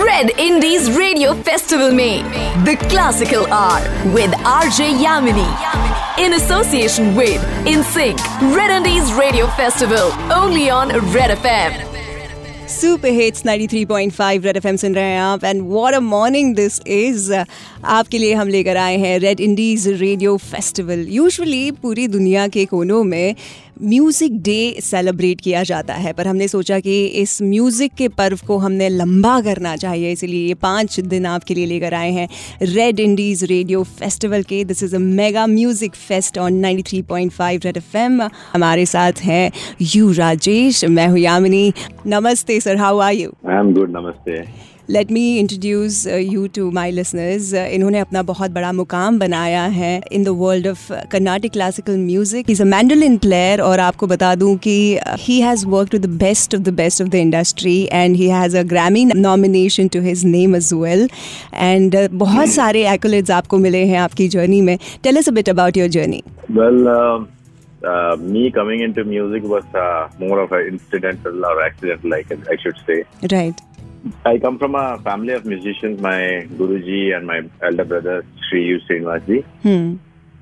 Red Indies Radio Festival में The Classical Hour with RJ Yamini in association with InSync Red Indies Radio Festival only on Red FM. Super hits 93.5 Red FM सुन रहे हैं आप and what a morning this is आपके लिए हम लेकर आए हैं Red Indies radio festival usually पूरी दुनिया के कोनों में म्यूज़िक डे सेलिब्रेट किया जाता है, पर हमने सोचा कि इस म्यूज़िक के पर्व को हमने लंबा करना चाहिए, इसलिए ये पाँच दिन आपके लिए लेकर आए हैं रेड इंडीज़ रेडियो फेस्टिवल के। This is a mega music fest on 93.5 Red FM हमारे साथ हैं यू राजेश, मैं हूँ यामिनी। नमस्ते sir how are you I am good नमस्ते। Let me introduce you to my listeners इन्होंने अपना बहुत बड़ा मुकाम बनाया है in the world of Carnatic classical music is a mandolin player और आपको बता दूँ कि he has work to the best of the best of the industry and he has a Grammy nomination to his name as well and बहुत सारे accolades आपको मिले हैं आपकी जर्नी में. Tell us a bit about your journey well me coming into music was uh, more of an incidental or accidental, like I should say. Right. I come from a family of musicians. My Guruji and my elder brother Sri Srinivasji. Hmm.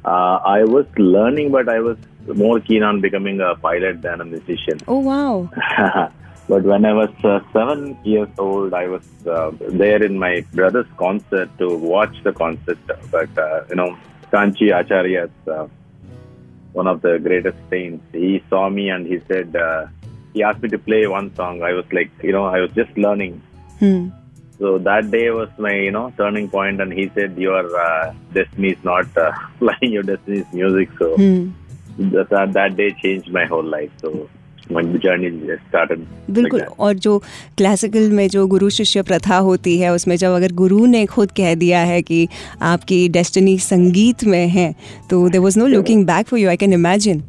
Uh, I was learning, but I was more keen on becoming a pilot than a musician. Oh wow. but when I was uh, seven years old, I was uh, there in my brother's concert to watch the concert. But uh, you know, Kanchi Acharya, uh, one of the greatest saints, he saw me and he said. Uh, he asked me to play one song. I was like, you know, I was just learning. Hmm. So that day was my, you know, turning point, and he said, "Your uh, destiny is not uh, flying. Your destiny is music." So Hmm. that that day changed my whole life. So बिल्कुल Like और जो classical में जो गुरु शिष्य प्रथा होती है उसमें जब अगर गुरु ने खुद कह दिया है कि आपकी डेस्टिनी संगीत में है तो there was no looking back for you I can imagine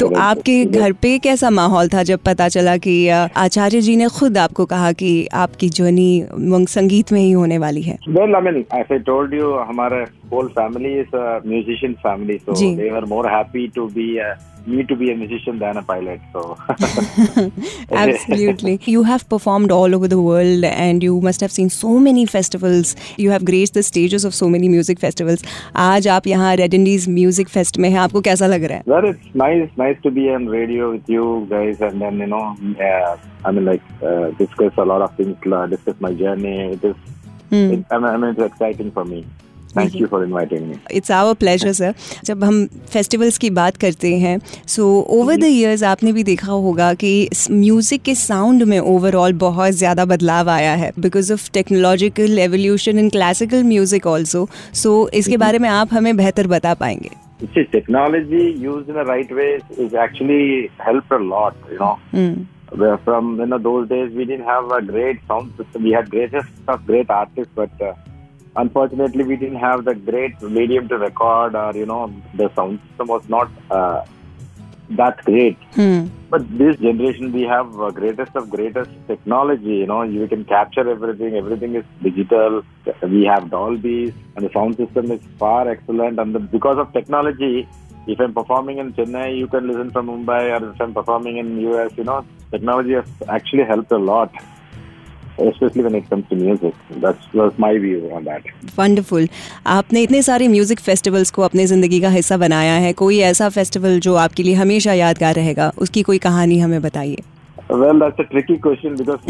तो आपके घर पे कैसा माहौल था जब पता चला कि आचार्य जी ने खुद आपको कहा कि आपकी जर्नी संगीत में ही होने वाली है? Well, I mean, as I told you, हमारा whole family is a musician family, so ji. they were more happy to be a, me to be a musician than a pilot. So Absolutely. You have performed all over the world and you must have seen so many festivals. You have graced the stages of so many music festivals. आज आप यहाँ red Indies music fest में हैं आपको कैसा लग रहा है Well, it's nice, nice to be on radio with you guys, and then you know, uh, I mean, like uh, discuss a lot of things, uh, discuss my journey. It is, Hmm. it, I, mean, I mean, it's exciting for me. It's our pleasure sir जब हम festivals की बात करते हैं so over the years आपने भी देखा होगा कि म्यूज़िक के साउंड में ओवरऑल बहुत ज़्यादा बदलाव आया है because of technological evolution in classical music also so इसके बारे में आप हमें बेहतर बता पाएँगे। Technology use in right way is actually help lot you know from you know those days we didn't have a great unfortunately we didn't have the great medium to record or you know the sound system was not uh, that great. Hmm. But this generation we have uh, greatest of greatest technology you know you can capture everything. Everything is digital. We have dolby and the sound system is far excellent. And the, because of technology if i'm performing in chennai you can listen from mumbai. Or if i'm performing in us you know technology has actually helped a lot. Especially when it comes to music. That's was my view on that. Wonderful आपने इतने सारे music festivals को अपने ज़िंदगी का हिस्सा बनाया है कोई ऐसा फेस्टिवल जो आपके लिए हमेशा यादगार रहेगा उसकी कोई कहानी हमें बताइए Well, that's a tricky question because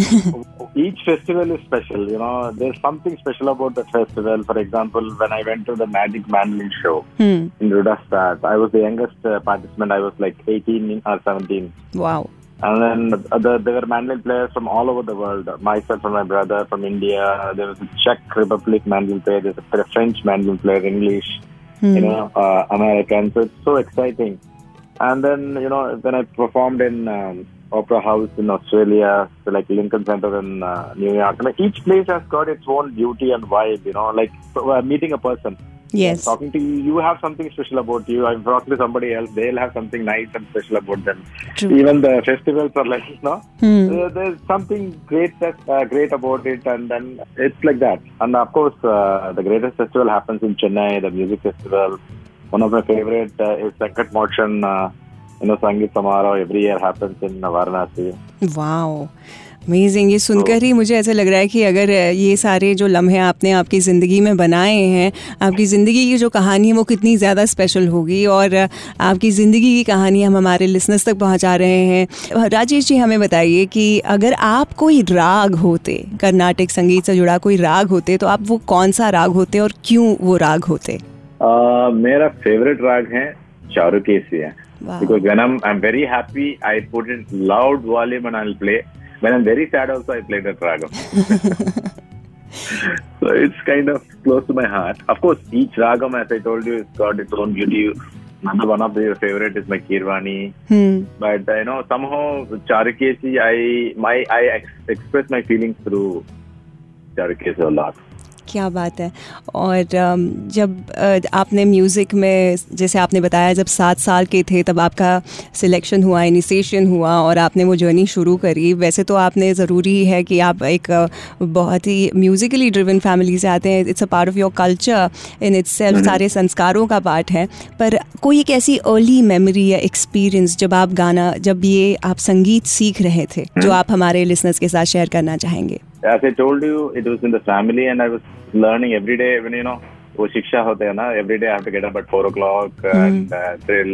each festival is special. You know, there's something special about the festival. For example, when I went to the Magic Mandolin show hmm in Rudolstadt, I was the youngest uh, participant. I was like 18 or 17. Wow And then the, there were mandolin players from all over the world. Myself and my brother from India. There was a Czech Republic mandolin player. There's a French mandolin player, English, you know, uh, American. So it's so exciting. And then, you know, when I performed in um, Opera House in Australia, so like Lincoln Center in uh, New York, I mean, each place has got its own beauty and vibe, you know, like so, uh, meeting a person. Yes. Talking to you, you have something special about you. I'm talking to somebody else, they'll have something nice and special about them. True. Even the festivals are like, you know, Hmm. uh, there's something great that uh, great about it, and then it's like that. And of course, uh, the greatest festival happens in Chennai, the music festival. One of my favorite uh, is Sankat Mochan uh, you know, Sangeet Samaroh every year happens in Varanasi. Wow. Amazing ये सुनकर ही मुझे ऐसा लग रहा है कि अगर ये सारे जो लम्हे आपने आपकी ज़िंदगी में बनाए हैं आपकी ज़िंदगी की जो कहानी है वो कितनी ज़्यादा स्पेशल होगी और आपकी ज़िंदगी की कहानी हम हमारे लिसनर्स तक पहुँचा रहे हैं। राजेश जी हमें बताइए कि अगर आप कोई राग होते कर्नाटक संगीत से जुड़ा कोई राग होते तो आप वो कौन सा राग होते और क्यों वो राग होते? uh, मेरा फेवरेट राग है चारुकेसी है। Because when I'm I'm very happy, I put it loud volume and I'll play. When I'm very sad, also I play that ragam. so it's kind of close to my heart. Of course, each ragam, as I told you, it's got its own beauty. Another one of the favorite is my Kirvani. Hmm. But you know, somehow Charukesi, I my I ex- express my feelings through Charukesi a lot. क्या बात है। और जब आपने music में जैसे आपने बताया जब सात साल के थे तब आपका सिलेक्शन हुआ इनिशिएशन हुआ और आपने वो जर्नी शुरू करी। वैसे तो आपने ज़रूरी है कि आप एक बहुत ही म्यूज़िकली ड्रिवन फैमिली से आते हैं। It's a part of your culture in it's सारे संस्कारों का पार्ट है। पर कोई एक ऐसी अर्ली मेमोरी या एक्सपीरियंस जब आप गाना जब ये आप संगीत सीख रहे थे जो हम्म। आप हमारे लिसनर्स के साथ शेयर करना चाहेंगे? as I told you, it was in the family, and I was learning every day. When you know, वो शिक्षा होते हैं ना every day I have to get up at four o'clock mm. and uh, till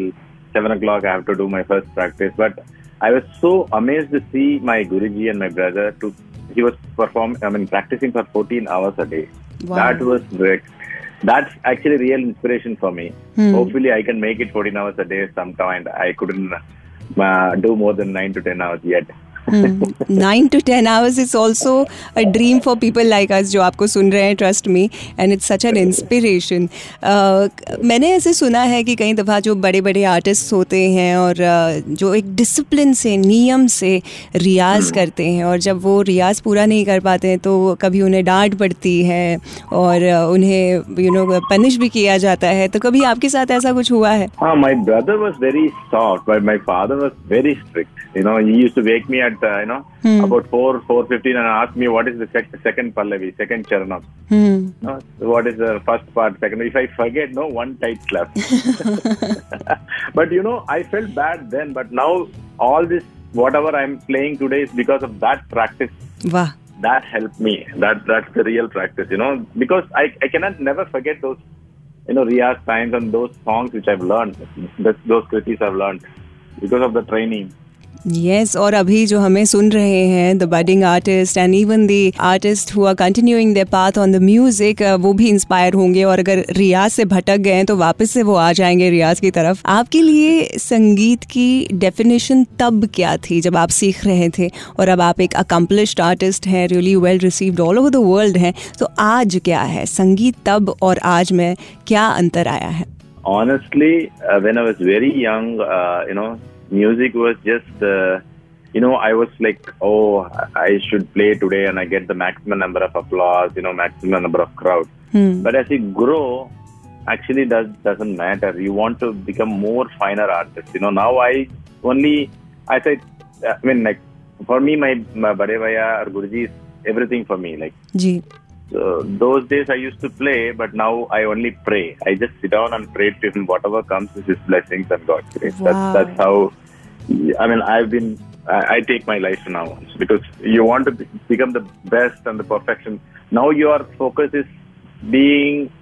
seven o'clock I have to do my first practice. But I was so amazed to see my Guruji and my brother. To he was perform, I mean, practicing for 14 hours a day. Wow. That was great. That's actually real inspiration for me. Mm. Hopefully, I can make it 14 hours a day sometime. I couldn't uh, do more than nine to 10 hours yet. Nine to ten hours is also a dream for people like us जो आपको सुन रहे हैं trust me and it's such an inspiration मैंने ऐसे सुना है कि कई दफ़ा जो बड़े बड़े आर्टिस्ट होते हैं और uh, जो एक डिसिप्लिन से नियम से रियाज hmm. करते हैं और जब वो रियाज पूरा नहीं कर पाते हैं तो कभी उन्हें डांट पड़ती है और uh, उन्हें यू नो पनिश भी किया जाता है। तो कभी आपके साथ ऐसा कुछ हुआ है? My brother was very soft my father was very strict you know to wake me at uh, you know hmm. about four four fifteen and asked me what is the sec- second pallavi, second charanam. Hmm. No, what is the first part, second? If I forget, no one tight slap. but you know, I felt bad then, but now all this whatever I'm playing today is because of that practice. Wow. That helped me. That that's the real practice, you know, because I I cannot never forget those you know Riyaz times and those songs which I've learned, those kritis I've learned because of the training. Yes, और अभी जो हमें सुन रहे हैं the budding artist and even the artist who are continuing the path on the music वो भी inspire होंगे और अगर रियाज से भटक गए तो वापस से वो आ जाएँगे रियाज की तरफ़। आपके लिए संगीत की डेफिनेशन तब क्या थी जब आप सीख रहे थे? और अब आप एक अकम्पलिश्ड आर्टिस्ट हैं really well received all over the world हैं तो आज क्या है? संगीत तब और आज में क्या अंतर आया है? Honestly, when I was very young, uh, you know, music was just, uh, you know, I was like, oh, I should play today and I get the maximum number of applause, you know, maximum number of crowd. Hmm. But as you grow, actually does doesn't matter. You want to become more finer artist. You know, now I only, I said, I mean, like for me, my my Bade Bhaiya or Guruji is everything for me. Like, Ji. So those days I used to play, but now I only pray. I just sit down and pray to Him. Whatever comes is His blessings and God's grace. Wow. That's, that's how. I mean, I've been. I, I take my life now because you want to be, become the best and the perfection. Now your focus is being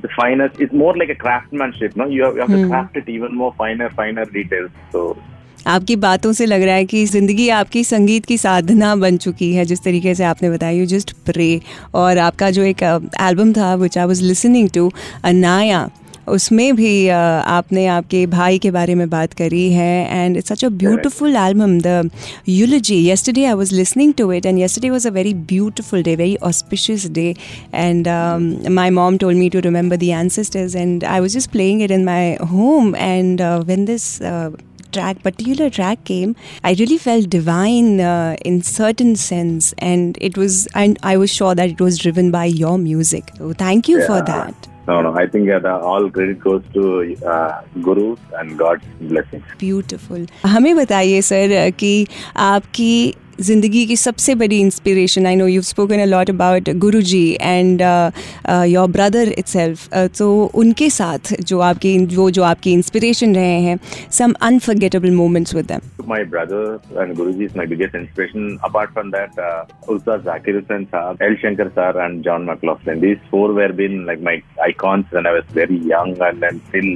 the finest. It's more like a craftsmanship. No, you have, you have hmm. to craft it even more finer, finer details. So आपकी बातों से लग रहा है कि ज़िंदगी आपकी संगीत की साधना बन चुकी है जिस तरीके से आपने बताया यू जस्ट प्रे और आपका जो एक एल्बम था which I was listening to Anaya उसमें भी आपने आपके भाई के बारे में बात करी है and it's such a beautiful album the eulogy yesterday I was listening to it and yesterday was a very beautiful day very auspicious day and my mom told me to remember the ancestors and I was just playing it in my home and when this track, particular track came, I really felt divine uh, in certain sense, and it was, and I was sure that it was driven by your music. So thank you yeah. for that. No, no, I think that all credit goes to uh, and God's blessings. Beautiful. हमें बताइए sir कि आपकी ज़िंदगी की सबसे बड़ी inspiration I know you spoken a lot about guru ji and your brother itself तो उनके साथ जो आपके, वो जो आपके इंस्पिरेशन रहे हैं some unforgettable moments with them my brother and guru ji is my biggest inspiration apart from that Ustad Zakir Hussain Sahab L Shankar sir and John McLaughlin this four were been like my icons and I was very young and then still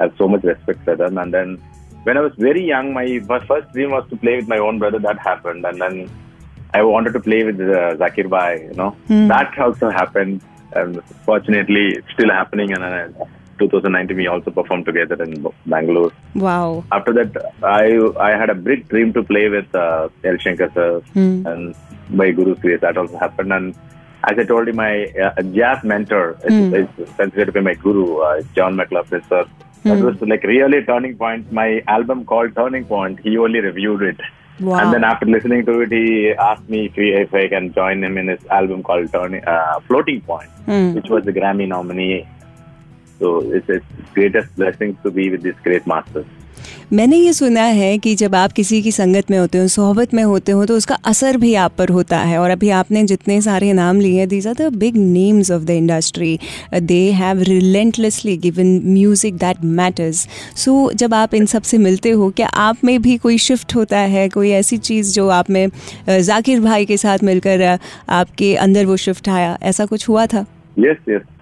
have so much respect for them and then when I was very young, my first dream was to play with my own brother. That happened, and then I wanted to play with uh, Zakir Bhai. You know, that also happened. And fortunately, it's still happening. And uh, 2019, we also performed together in Bangalore. Wow! After that, I I had a big dream to play with uh, L. Shankar sir and by Guru's grace that also happened. And as I told you, my uh, jazz mentor is, is considered to be my guru, uh, John McLaughlin sir. That was like really a turning point. My album called Turning Point. He only reviewed it. Wow. And then after listening to it, he asked me if, he, if I can join him in his album called Turning, uh, Floating Point, which was the Grammy nominee. So it's it's greatest blessings to be with these great masters. मैंने ये सुना है कि जब आप किसी की संगत में होते हो सोहबत में होते हो तो उसका असर भी आप पर होता है। और अभी आपने जितने सारे नाम लिए these are the big names of the industry they have relentlessly given music that matters so जब आप इन सबसे मिलते हो क्या आप में भी कोई शिफ्ट होता है? कोई ऐसी चीज़ जो आप में जाकिर भाई के साथ मिलकर आपके अंदर वो शिफ्ट आया? ऐसा कुछ हुआ था.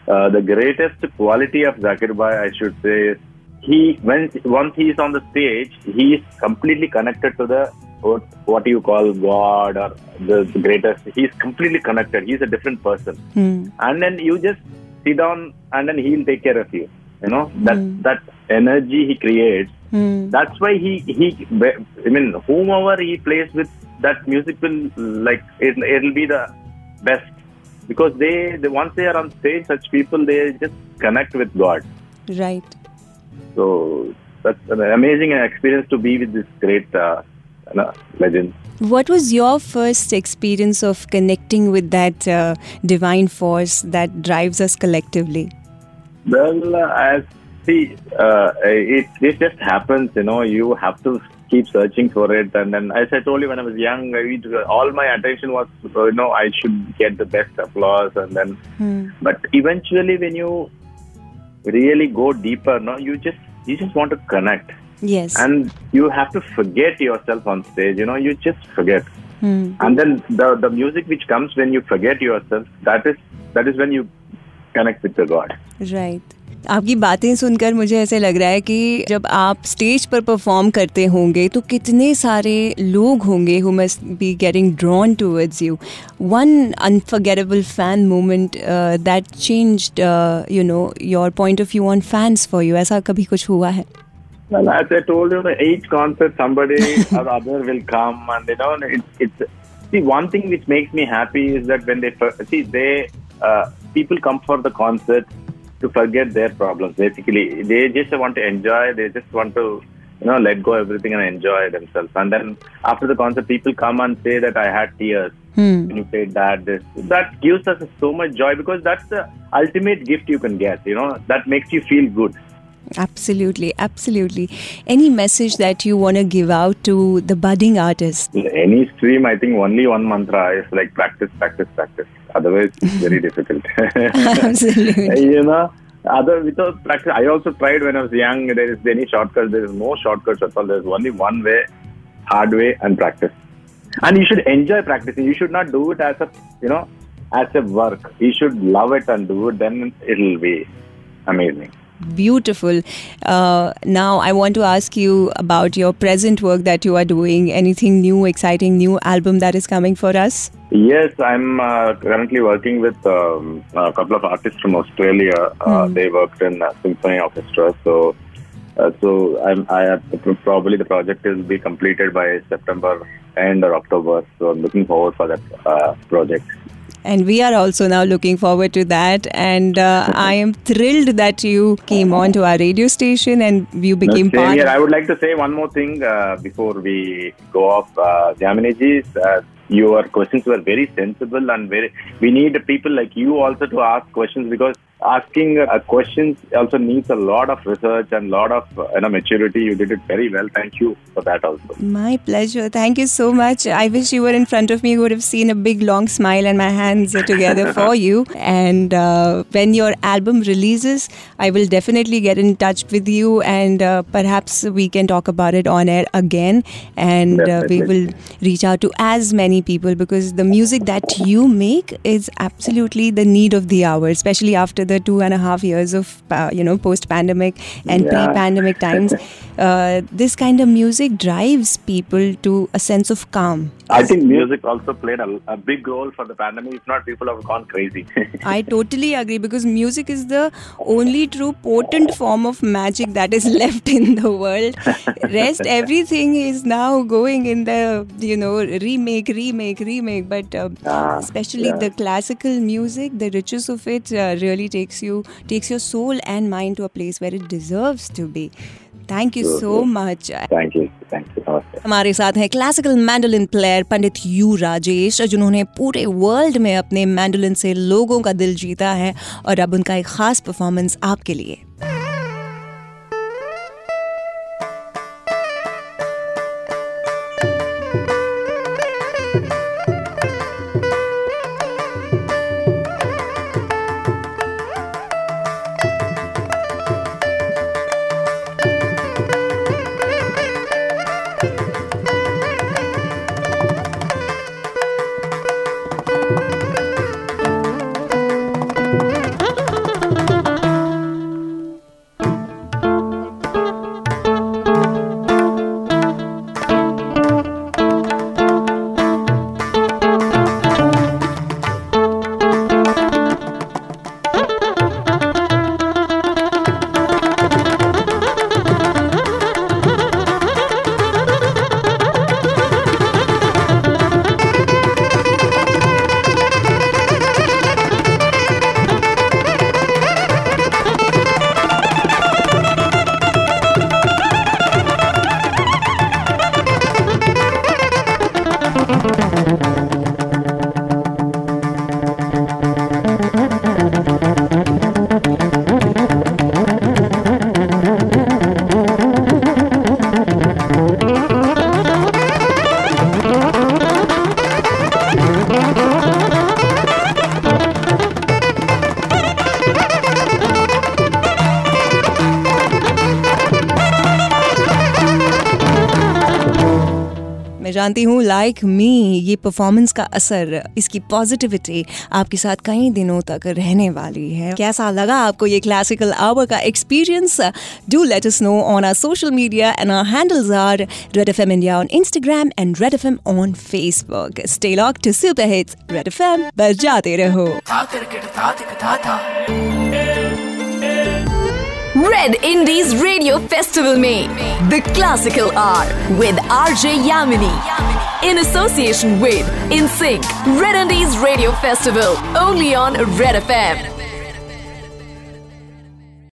Uh, the greatest quality of Zakir Bhai, I should say, is he when once he is on the stage, he is completely connected to the what, what you call God or the, the greatest. He's completely connected. He's a different person. Mm. And then you just sit down, and then he'll take care of you. You know that mm. that energy he creates. Mm. That's why he he. I mean, whomever he plays with, that music will like it. It'll be the best because they, they once they are on stage, such people they just connect with God. Right. So that's an amazing experience to be with this great uh, legend. What was your first experience of connecting with that uh, divine force that drives us collectively? Well, uh, as see, uh, it it just happens. You know, you have to keep searching for it. And then, as I told you, when I was young, I, all my attention was, you know, I should get the best applause. And then, but eventually, when you really go deeper. No, you just you just want to connect. Yes. And you have to forget yourself on stage. You know, you just forget. Hmm. And then the the music which comes when you forget yourself, that is that is when you connect with the God. Right. आपकी बातें सुनकर मुझे ऐसे लग रहा है कि जब आप स्टेज पर परफॉर्म करते होंगे तो कितने सारे लोग होंगे who must be getting drawn towards you one unforgettable fan moment that changed you know your point of view on fans for you ऐसा कभी कुछ हुआ है well as i told you each concert somebody or other will come and you know it's it's see one thing which makes me happy is that when they see they uh, people come for the concert to forget their problems basically. They just want to enjoy they just want to you know let go everything and enjoy themselves. And then after the concert people come and say that i had tears. Hmm. When you played that this? That gives us so much joy because that's the ultimate gift you can get you know? That makes you feel good Absolutely, absolutely. Any message that you want to give out to the budding artists? Any stream, I think only one mantra is like practice, practice, practice. Otherwise, it's very difficult. Absolutely. you know, other without practice. I also tried when I was young. There is any shortcut. There is no shortcuts at all. There is only one way, hard way, and practice. And you should enjoy practicing. You should not do it as a you know as a work. You should love it and do it. Then it'll be amazing. Beautiful. Uh, now, I want to ask you about your present work that you are doing. Anything new, exciting, new album that is coming for us? Yes, I'm uh, currently working with um, a couple of artists from Australia. Uh, They worked in uh, symphony orchestra, so uh, so I'm I probably the project will be completed by September end or October. So I'm looking forward for that uh, project. And we are also now looking forward to that. And uh, I am thrilled that you came on to our radio station and you became Same part. here. I would like to say one more thing uh, before we go off. Uh, Jamini uh, your questions were very sensible and very. We need people like you also to ask questions because asking uh, questions also needs a lot of research and a lot of uh, you know maturity. You did it very well. Thank you for that also. My pleasure. Thank you so much. I wish you were in front of me. You would have seen a big long smile and my hands are together for you. And uh, when your album releases, I will definitely get in touch with you and uh, perhaps we can talk about it on air again. And uh, we will reach out to as many people because the music that you make is absolutely the need of the hour, especially after the two and a half years of uh, you know post pandemic and Yeah. pre pandemic times. uh, this kind of music drives people to a sense of calm. I think music also played a, a big role for the pandemic. If not, people have gone crazy. I totally agree because music is the only true potent form of magic that is left in the world. Rest everything is now going in the you know remake, remake, remake. But uh, Ah, especially yeah. the classical music, the riches of it uh, really takes you takes your soul and mind to a place where it deserves to be. Thank you so much sure. much. thank you, thank you. Namaste. हमारे साथ हैं classical mandolin player Pandit U Rajesh जिन्होंने पूरे world में अपने mandolin से लोगों का दिल जीता है और अब उनका एक खास परफॉर्मेंस आपके लिए जानती हूँ लाइक मी ये परफॉर्मेंस का असर, इसकी पॉजिटिविटी आपके साथ कई दिनों तक रहने वाली है। कैसा लगा आपको ये क्लासिकल आवर का experience do let us know on our social media and our handles are Red F M India on Instagram and Red F M on Facebook stay lock to super hits Red FM बजाते रहो। Red Indies Radio Festival में The Classical Hour with RJ Yamini. In association with InSync Red Indies Radio Festival only on Red FM.